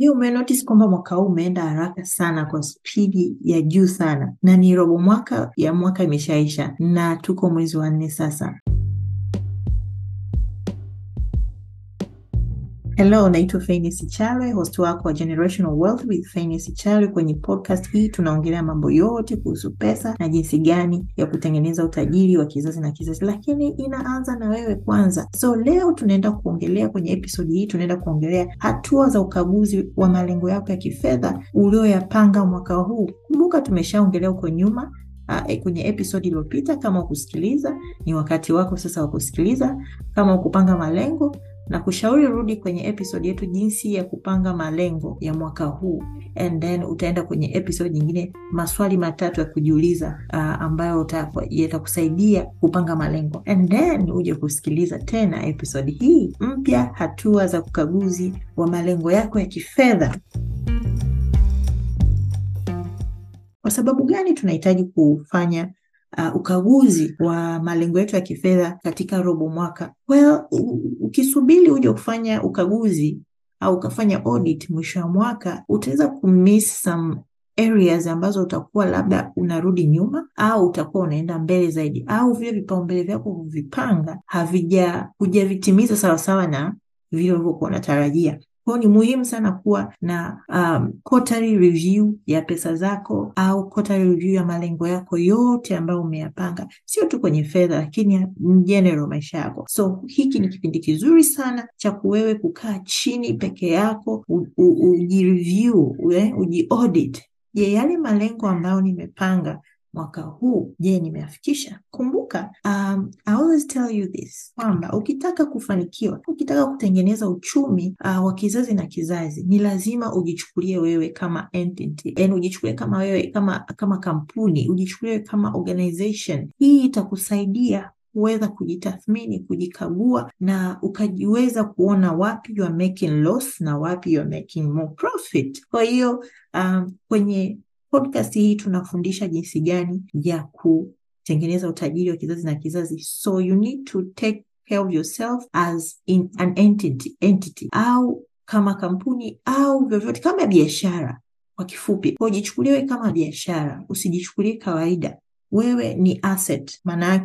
Je, umenotice kwamba mwaka huu umeenda haraka sana kwa spidi ya juu sana, na ni robo mwaka ya mwaka imeshaisha na tuko mwezi wa nne sasa. Hello, naitwa Fanny Sichale, host wako wa Generational Wealth with Fanny Sichale. Kwenye podcast hii tunaongelea mambo yote kuhusu pesa na jinsi gani ya kutengeneza utajiri wa kizazi na kizazi, lakini inaanza na wewe kwanza. So leo tunaenda kuongelea kwenye episodi hii, tunaenda kuongelea hatua za ukaguzi wa malengo yako ya kifedha ulioyapanga mwaka huu. Kumbuka tumeshaongelea huko nyuma Uh, kwenye episodi iliyopita. Kama ukusikiliza, ni wakati wako sasa wa kusikiliza. Kama ukupanga malengo na kushauri rudi kwenye episode yetu jinsi ya kupanga malengo ya mwaka huu, and then utaenda kwenye episode nyingine, maswali matatu ya kujiuliza uh, ambayo yatakusaidia kupanga malengo, and then uje kusikiliza tena episode hii mpya, hatua za ukaguzi wa malengo yako ya kifedha. Kwa sababu gani tunahitaji kufanya Uh, ukaguzi wa malengo yetu ya kifedha katika robo mwaka? Well, ukisubiri uje kufanya ukaguzi au ukafanya audit mwisho wa mwaka, utaweza kumiss some areas ambazo utakuwa labda unarudi nyuma au utakuwa unaenda mbele zaidi, au vile vipaumbele vyako kuvipanga havija hujavitimiza sawasawa na vile ulivyokuwa unatarajia. Kwa hiyo ni muhimu sana kuwa na um, quarterly review ya pesa zako au quarterly review ya malengo yako yote ambayo umeyapanga, sio tu kwenye fedha, lakini general maisha yako. So hiki ni kipindi kizuri sana cha kuwewe kukaa chini peke yako, ujireview, ujiaudit. Je, yale malengo ambayo nimepanga mwaka huu, je, nimeafikisha? Kumbuka, um, I always tell you this kwamba ukitaka kufanikiwa, ukitaka kutengeneza uchumi uh, wa kizazi na kizazi, ni lazima ujichukulie wewe kama entity, yani ujichukulie kama wewe kama kama kampuni, ujichukulie kama organization. Hii itakusaidia kuweza kujitathmini, kujikagua na ukajiweza kuona wapi you are making loss na wapi you are making more profit. Kwa hiyo um, kwenye podcast hii tunafundisha jinsi gani ya kutengeneza utajiri wa kizazi na kizazi, so you need to take care of yourself as in an entity, entity au kama kampuni au vyovyote kama biashara kwa kifupi. Kwa jichukuliwe kama biashara, usijichukulie kawaida. Wewe ni asset, maana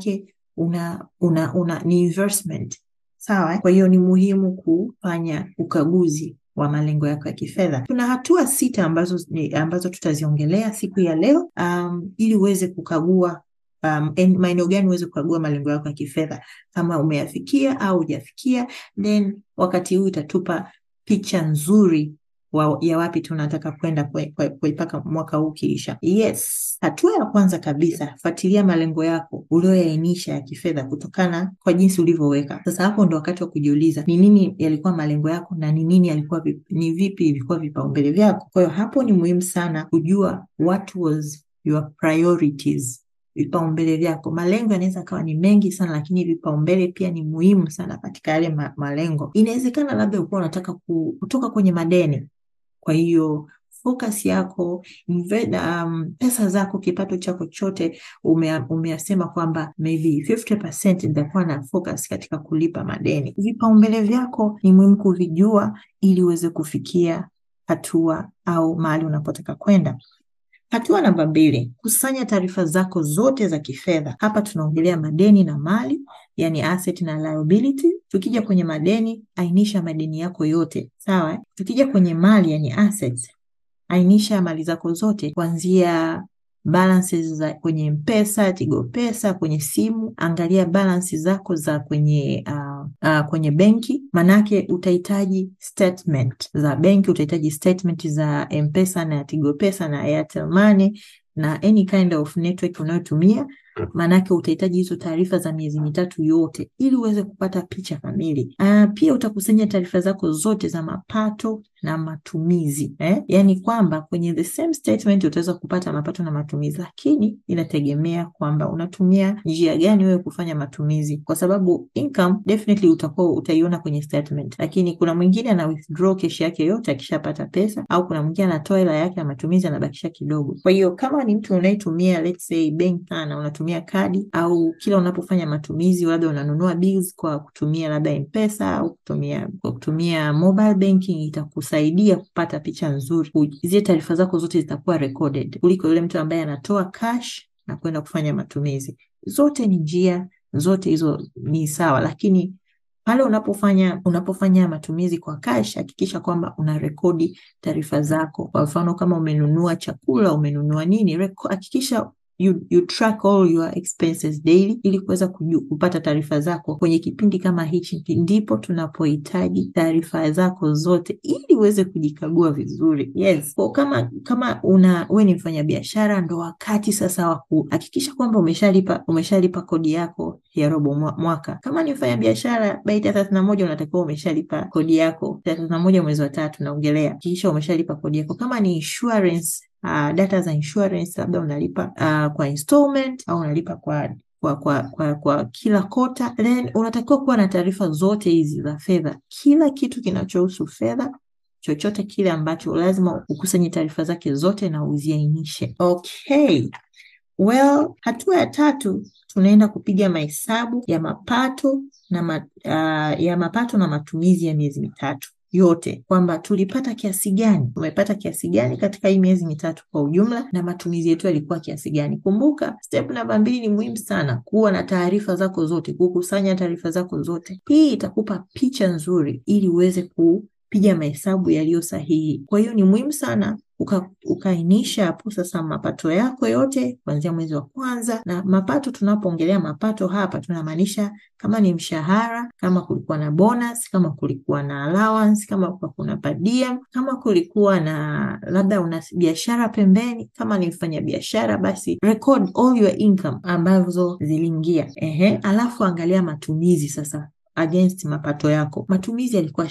una, una, una ni investment sawa. Kwa hiyo ni muhimu kufanya ukaguzi wa malengo yako ya kifedha. Kuna hatua sita ambazo, ambazo tutaziongelea siku ya leo um, ili uweze kukagua um, maeneo gani uweze kukagua malengo yako ya kifedha kama umeyafikia au hujafikia, then wakati huu itatupa picha nzuri wa, ya wapi tunataka kwenda kuipaka mwaka huu ukiisha. Yes, hatua ya kwanza kabisa, fuatilia malengo yako ulioyaainisha ya kifedha kutokana kwa jinsi ulivyoweka. Sasa hapo ndo wakati wa kujiuliza ni nini yalikuwa malengo yako na ni nini yalikuwa ni vipi vilikuwa vipaumbele vyako. Kwa hiyo hapo ni muhimu sana kujua what was your priorities vipaumbele vyako. Malengo yanaweza kawa ni mengi sana, lakini vipaumbele pia ni muhimu sana katika yale ma malengo. Inawezekana labda ulikuwa unataka kutoka kwenye madeni kwa hiyo focus yako um, pesa zako, kipato chako chote umeasema kwamba maybe 50% nitakuwa na focus katika kulipa madeni. Vipaumbele vyako ni muhimu kuvijua ili uweze kufikia hatua au mahali unapotaka kwenda. Hatua namba mbili, kusanya taarifa zako zote za kifedha. Hapa tunaongelea madeni na mali, yani asset na liability. Tukija kwenye madeni, ainisha madeni yako yote, sawa. Tukija kwenye mali, yani assets, ainisha mali zako zote kuanzia balances za kwenye Mpesa, Tigo Pesa, kwenye simu. Angalia balances zako za kwenye uh, uh, kwenye benki, manake utahitaji statement za benki, utahitaji statement za Mpesa na Tigo Pesa na Airtel Money na any kind of network unayotumia maanake utahitaji hizo taarifa za miezi mitatu yote ili uweze kupata picha kamili. Uh, pia utakusanya taarifa zako zote za mapato na matumizi eh? Yaani kwamba kwenye the same statement utaweza kupata mapato na matumizi, lakini inategemea kwamba unatumia njia gani wewe kufanya matumizi, kwa sababu income definitely utakuwa utaiona kwenye statement, lakini kuna mwingine ana withdraw cash yake yote akishapata pesa, au kuna mwingine anatoa hela yake ya matumizi anabakisha kidogo. Kwa hiyo kama ni mtu unayetumia let's say benki sana unatumia kutumia kadi au kila unapofanya matumizi, labda unanunua bills kwa kutumia labda M-Pesa au kutumia kwa kutumia mobile banking, itakusaidia kupata picha nzuri. Zile taarifa zako zote zitakuwa recorded kuliko yule mtu ambaye anatoa cash na kwenda kufanya matumizi. Zote ni njia, zote hizo ni sawa, lakini pale unapofanya unapofanya matumizi kwa cash, hakikisha kwamba una rekodi taarifa zako. Kwa mfano kama umenunua chakula, umenunua nini, hakikisha you, you track all your expenses daily ili kuweza kupata taarifa zako. Kwenye kipindi kama hichi ndipo tunapohitaji taarifa zako zote ili uweze kujikagua vizuri. Yes. Kwa kama kama una wewe ni mfanyabiashara, ndo wakati sasa wa kuhakikisha kwamba umeshalipa umeshalipa kodi yako ya robo mwaka. Kama ni mfanyabiashara, tarehe thelathini na moja unatakiwa umeshalipa kodi yako. Thelathini na moja mwezi wa tatu naongelea, hakikisha umeshalipa kodi yako. Kama ni insurance Uh, data za insurance labda unalipa uh, kwa installment au unalipa kwa kwa, kwa, kwa, kwa kila kota, then unatakiwa kuwa na taarifa zote hizi za fedha, kila kitu kinachohusu fedha, chochote kile ambacho lazima ukusanye taarifa zake zote na uziainishe. Okay. Well, hatua ya tatu tunaenda kupiga mahesabu ya mapato na ma, uh, ya mapato na matumizi ya miezi mitatu yote kwamba tulipata kiasi gani, tumepata kiasi gani katika hii miezi mitatu kwa ujumla, na matumizi yetu yalikuwa kiasi gani. Kumbuka, step namba mbili ni muhimu sana, kuwa na taarifa zako zote, kukusanya taarifa zako zote. Hii itakupa picha nzuri ili uweze kupiga mahesabu yaliyo sahihi. Kwa hiyo ni muhimu sana uka, ukainisha hapo sasa mapato yako yote kuanzia mwezi wa kwanza. Na mapato, tunapoongelea mapato hapa tunamaanisha kama ni mshahara, kama kulikuwa na bonus, kama kulikuwa na allowance, kama kuna per kama kulikuwa na labda una biashara pembeni. Kama ni mfanya biashara, basi record all your income ambazo ziliingia. Ehe, alafu angalia matumizi sasa against mapato yako. Matumizi yalikuwa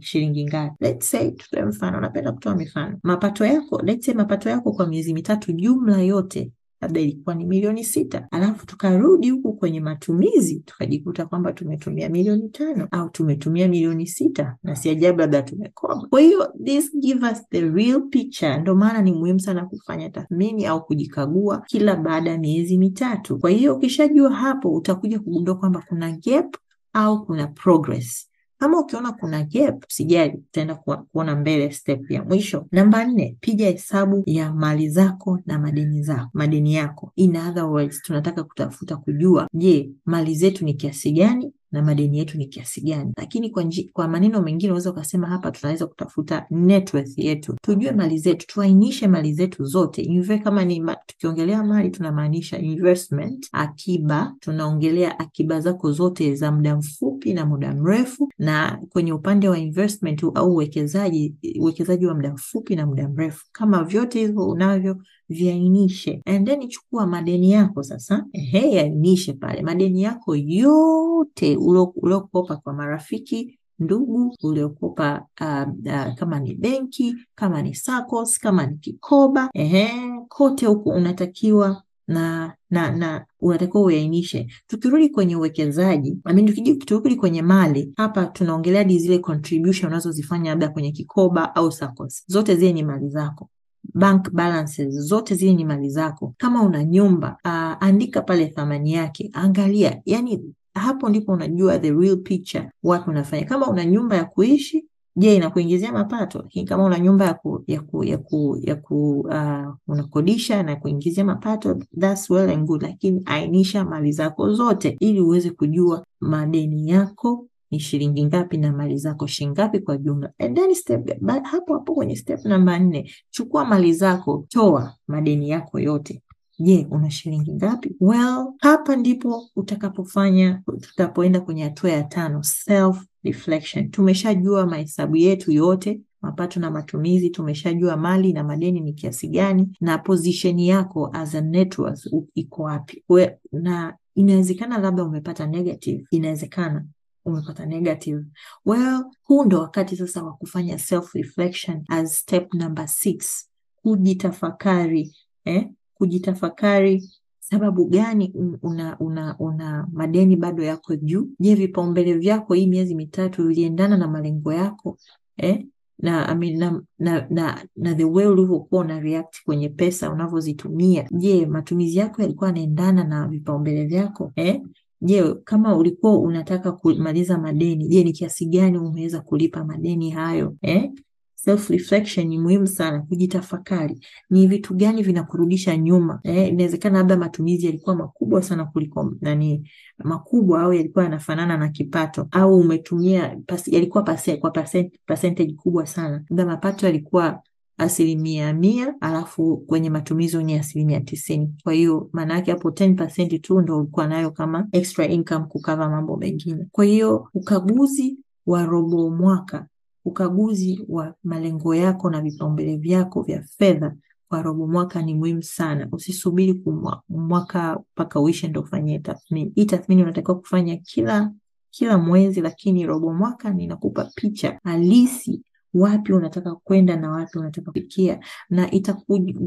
shilingi ngapi? Let's say tutoe mfano, napenda kutoa mifano. Mapato yako, let's say mapato yako kwa miezi mitatu jumla yote labda ilikuwa ni milioni sita, alafu tukarudi huku kwenye matumizi tukajikuta kwamba tumetumia milioni tano au tumetumia milioni sita, na si ajabu labda tumekopa. Kwa hiyo this give us the real picture. Ndo maana ni muhimu sana kufanya tathmini au kujikagua kila baada ya miezi mitatu. Kwa hiyo ukishajua hapo, utakuja kugundua kwamba kuna gap au kuna progress. Kama ukiona kuna gap, sijali, utaenda kuona mbele step ya mwisho. Namba nne, piga hesabu ya mali zako na madeni zako, madeni yako. In other words, tunataka kutafuta kujua, je, mali zetu ni kiasi gani na madeni yetu ni kiasi gani. Lakini kwa, nji, kwa maneno mengine unaweza ukasema hapa tunaweza kutafuta net worth yetu, tujue mali zetu, tuainishe mali zetu zote. Kama ni ma, tukiongelea mali tunamaanisha investment, akiba, tunaongelea akiba zako zote za muda mfupi na muda mrefu, na kwenye upande wa investment au uwekezaji, uwekezaji wa muda mfupi na muda mrefu, kama vyote hivyo unavyo viainishe. And then chukua madeni yako sasa. Ehe, yainishe pale. Madeni yako yote uliokopa kwa marafiki, ndugu, uliokopa uh, uh, kama ni benki, kama ni SACCOS, kama ni kikoba, ehe, kote huku unatakiwa na na na unatakiwa uainishe. Tukirudi kwenye uwekezaji, I tukirudi kwenye mali hapa, tunaongelea zile contribution unazozifanya labda kwenye kikoba au SACCOS, zote zile ni mali zako bank balances zote zile ni mali zako. Kama una nyumba uh, andika pale thamani yake, angalia. Yani hapo ndipo unajua the real picture wapi unafanya. Kama una nyumba ya kuishi, je, inakuingizia mapato? Lakini kama una nyumba ya ku, ya ku, ya ku, ya ku uh, unakodisha na kuingizia mapato, that's well and good, lakini ainisha mali zako zote ili uweze kujua madeni yako ni shilingi ngapi na mali zako shilingi ngapi kwa jumla. And then step hapo hapo kwenye step namba nne, chukua mali zako, toa madeni yako yote. Je, una shilingi ngapi? Well, hapa ndipo utakapofanya tutapoenda kwenye hatua ya tano, self reflection. Tumeshajua mahesabu yetu yote mapato na matumizi, tumeshajua mali na madeni ni kiasi gani, na position yako as a net worth iko wapi. Na inawezekana labda umepata negative, inawezekana umepata negative. Well, huu ndo wakati sasa wa kufanya self reflection as step number six, kujitafakari eh? Kujitafakari sababu gani una, una, una madeni bado yako juu? Je, vipaumbele vyako hii miezi mitatu viliendana na malengo yako eh? na, I mean, na, na, na, na the way ulivyokuwa una react kwenye pesa unavyozitumia. Je, matumizi yako yalikuwa yanaendana na vipaumbele vyako eh? Je, kama ulikuwa unataka kumaliza madeni, je, ni kiasi gani umeweza kulipa madeni hayo eh? Self reflection ni muhimu sana, kujitafakari ni vitu gani vinakurudisha nyuma eh? Inawezekana labda matumizi yalikuwa makubwa sana kuliko nani, makubwa au yalikuwa yanafanana na kipato, au umetumia pas, yalikuwa pase, kwa percent, percentage kubwa sana, labda mapato yalikuwa asilimia mia alafu kwenye matumizi ni asilimia tisini. Kwa hiyo maana hapo 10% tu ndo ulikuwa nayo kama extra income kukava mambo mengine. Kwa hiyo ukaguzi wa robo mwaka ukaguzi wa malengo yako na vipaumbele vyako vya fedha kwa robo mwaka ni muhimu sana. Usisubiri mwaka mpaka uishe ndo ufanyie tathmini. Hii tathmini unatakiwa kufanya kila kila mwezi, lakini robo mwaka ninakupa picha halisi wapi unataka kwenda na wapi unataka kufikia, na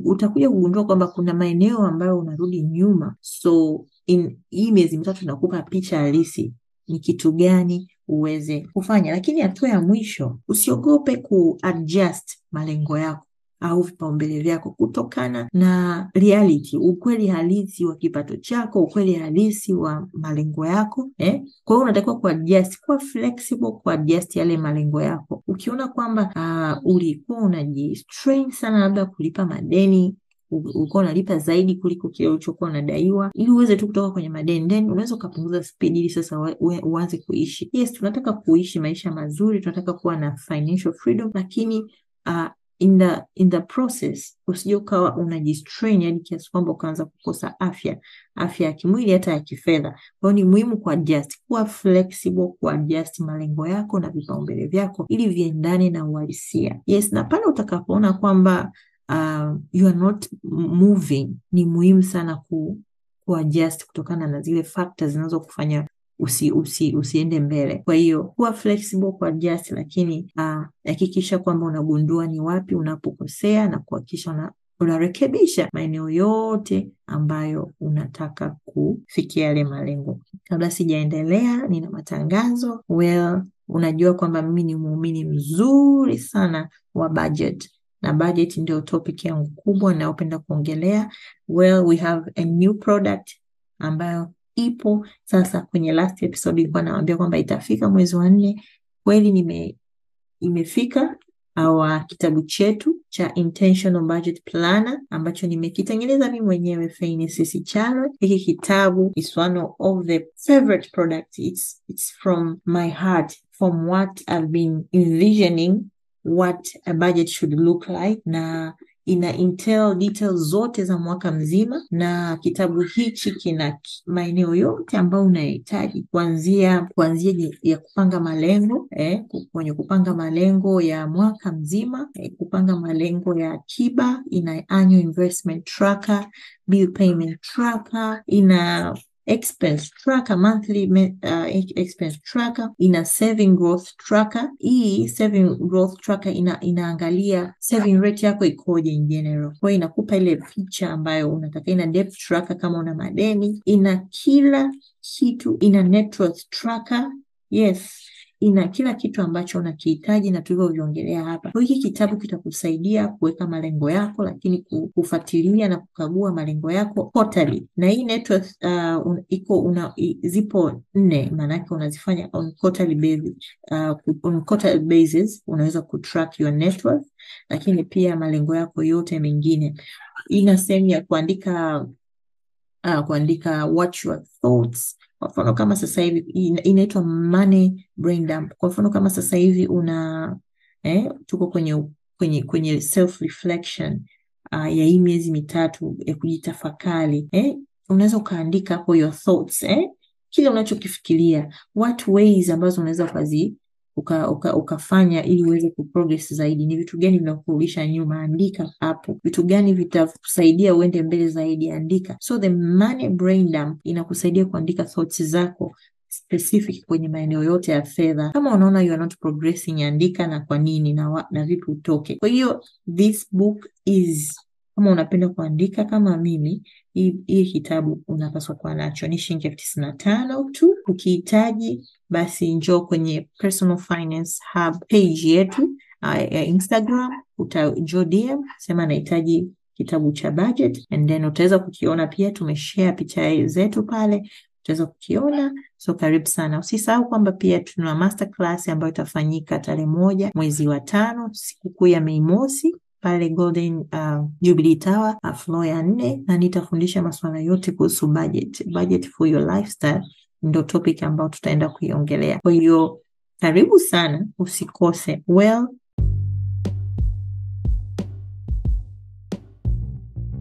utakuja kugundua kwamba kuna maeneo ambayo unarudi nyuma. So in hii miezi mitatu inakupa picha halisi ni kitu gani uweze kufanya. Lakini hatua ya mwisho, usiogope kuadjust malengo yako au vipaumbele vyako kutokana na reality, ukweli halisi wa kipato chako, ukweli halisi wa malengo yako eh? Kwa hiyo unatakiwa kuadjust, kuwa flexible, kuadjust yale malengo yako. Ukiona kwamba uh, ulikuwa unajistrain sana labda kulipa madeni ulikuwa unalipa zaidi kuliko kile ulichokuwa unadaiwa, ili uweze tu kutoka kwenye madeni, then unaweza ukapunguza speed ili sasa uanze kuishi. Yes, tunataka kuishi maisha mazuri, tunataka kuwa na financial freedom, lakini uh, in the in the process usije ukawa unajistrain yani kiasi kwamba ukaanza kukosa afya afya ya kimwili hata ya kifedha. kwayo ni muhimu kuadjust, kuwa flexible, kuadjust malengo yako na vipaumbele vyako ili viendane na uhalisia. Yes, na pale utakapoona kwamba Uh, you are not moving, ni muhimu sana ku, kuadjust kutokana na zile factors zinazokufanya usi, usi, usiende mbele. Kwa hiyo kuwa flexible, kuadjust, lakini hakikisha uh, kwamba unagundua ni wapi unapokosea na kuhakikisha una, unarekebisha maeneo yote ambayo unataka kufikia yale malengo. Kabla sijaendelea, nina matangazo. Well, unajua kwamba mimi ni muumini mzuri sana wa budget na budget ndio topic yangu kubwa nayopenda kuongelea. Well, we have a new product ambayo ipo sasa. Kwenye last episode ilikuwa nawaambia kwamba itafika mwezi wa nne. Kweli nime imefika awa kitabu chetu cha Intentional Budget Planner ambacho nimekitengeneza mimi mwenyewe Fainesisi Charo. Hiki kitabu is one of the favorite products. It's, it's from my heart, from what I've been envisioning what a budget should look like na ina entail details zote za mwaka mzima, na kitabu hichi kina maeneo yote ambayo unahitaji kuanzia kuanzia ya kupanga malengo eh, kwenye kupanga malengo ya mwaka mzima eh, kupanga malengo ya akiba, ina annual investment tracker, bill payment tracker, ina expense tracker, monthly uh, expense tracker, ina saving growth tracker. Hii saving growth tracker ina, inaangalia saving rate yako ikoje in general. Kwa inakupa ile picha ambayo unataka. Ina debt tracker kama una madeni, ina kila kitu, ina net tracker. Yes, ina kila kitu ambacho unakihitaji na tulivyoviongelea hapa. Hiki kitabu kitakusaidia kuweka malengo yako, lakini kufuatilia na kukagua malengo yako quarterly. Na hii network uh, iko una, zipo nne, maanake unazifanya on quarterly basis, uh, on quarterly basis unaweza kutrack your network, lakini pia malengo yako yote mengine. Ina sehemu ya kuandika uh, kuandika what your thoughts kwa mfano kama sasa hivi inaitwa money brain dump. Kwa mfano kama sasa hivi una eh, tuko kwenye kwenye kwenye self reflection uh, ya hii miezi mitatu ya kujitafakari eh, unaweza ukaandika hapo your thoughts eh, kile unachokifikiria, what ways ambazo unaweza ukazi uka, uka, ukafanya ili uweze kuprogress zaidi. Ni vitu gani vinakurudisha nyuma? Andika hapo. Vitu gani vitakusaidia uende mbele zaidi? Andika. So the money brain dump inakusaidia kuandika thoughts zako specific kwenye maeneo yote ya fedha. Kama unaona you are not progressing, andika na kwa nini na, wa, na vipi utoke. Kwa hiyo this book is kama unapenda kuandika kama mimi, hii kitabu unapaswa kuwa nacho. Ni shilingi elfu tisini na tano tu. Ukihitaji basi njoo kwenye Personal Finance Hub page yetu uh, Instagram, utanjoo DM sema nahitaji kitabu cha budget and then utaweza kukiona pia, tumeshare picha zetu pale, utaweza kukiona. So karibu sana. Usisahau kwamba pia tuna masterclass ambayo itafanyika tarehe moja mwezi wa tano, sikukuu ya Mei Mosi pale Golden uh, Jubilee Tower uh, floor ya nne, na nitafundisha masuala yote kuhusu budget. Budget for your lifestyle ndo topic ambayo tutaenda kuiongelea. Kwa hiyo karibu sana, usikose. Well,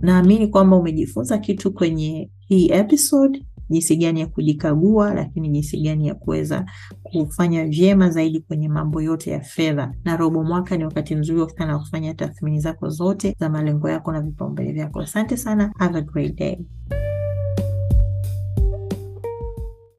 naamini kwamba umejifunza kitu kwenye hii episode, jinsi gani ya kujikagua, lakini jinsi gani ya kuweza kufanya vyema zaidi kwenye mambo yote ya fedha. Na robo mwaka ni wakati mzuri wa kufanya tathmini zako zote za malengo yako na vipaumbele vyako. Asante sana, have a great day.